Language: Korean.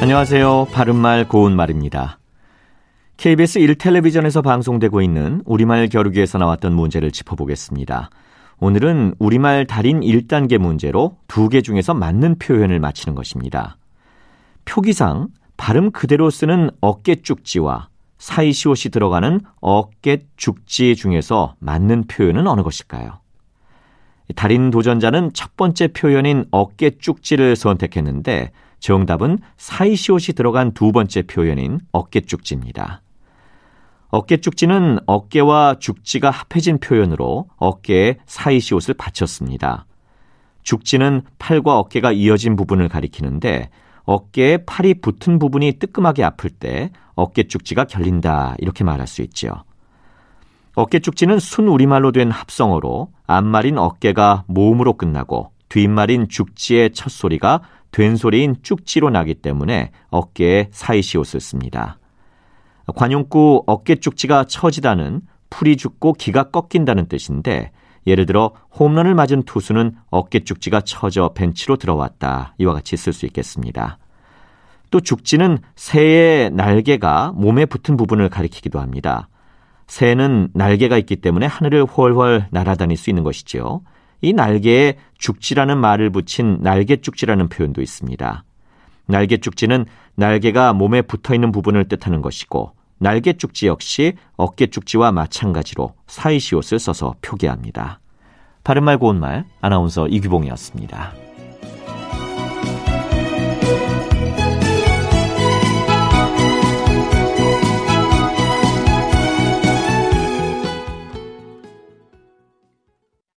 안녕하세요. 바른말 고운말입니다. KBS 1텔레비전에서 방송되고 있는 우리말 겨루기에서 나왔던 문제를 짚어보겠습니다. 오늘은 우리말 달인 1단계 문제로 두 개 중에서 맞는 표현을 맞히는 것입니다. 표기상 발음 그대로 쓰는 어깨죽지와 사이시옷이 들어가는 어깨죽지 중에서 맞는 표현은 어느 것일까요? 달인 도전자는 첫 번째 표현인 어깨 쭉지를 선택했는데 정답은 사이시옷이 들어간 두 번째 표현인 어깨 쭉지입니다. 어깨 쭉지는 어깨와 죽지가 합해진 표현으로 어깨에 사이시옷을 받쳤습니다. 죽지는 팔과 어깨가 이어진 부분을 가리키는데 어깨에 팔이 붙은 부분이 뜨끔하게 아플 때 어깨 쭉지가 결린다 이렇게 말할 수 있죠. 어깨쭉지는 순 우리말로 된 합성어로 앞말인 어깨가 모음으로 끝나고 뒷말인 죽지의 첫 소리가 된 소리인 쭉지로 나기 때문에 어깨에 사이시옷을 씁니다. 관용구 어깨쭉지가 처지다는 풀이 죽고 기가 꺾인다는 뜻인데 예를 들어 홈런을 맞은 투수는 어깨쭉지가 처져 벤치로 들어왔다. 이와 같이 쓸 수 있겠습니다. 또 죽지는 새의 날개가 몸에 붙은 부분을 가리키기도 합니다. 새는 날개가 있기 때문에 하늘을 훨훨 날아다닐 수 있는 것이지요. 이 날개에 죽지라는 말을 붙인 날개죽지라는 표현도 있습니다. 날개죽지는 날개가 몸에 붙어 있는 부분을 뜻하는 것이고 날개죽지 역시 어깨죽지와 마찬가지로 사이시옷을 써서 표기합니다. 바른말 고운말 아나운서 이규봉이었습니다.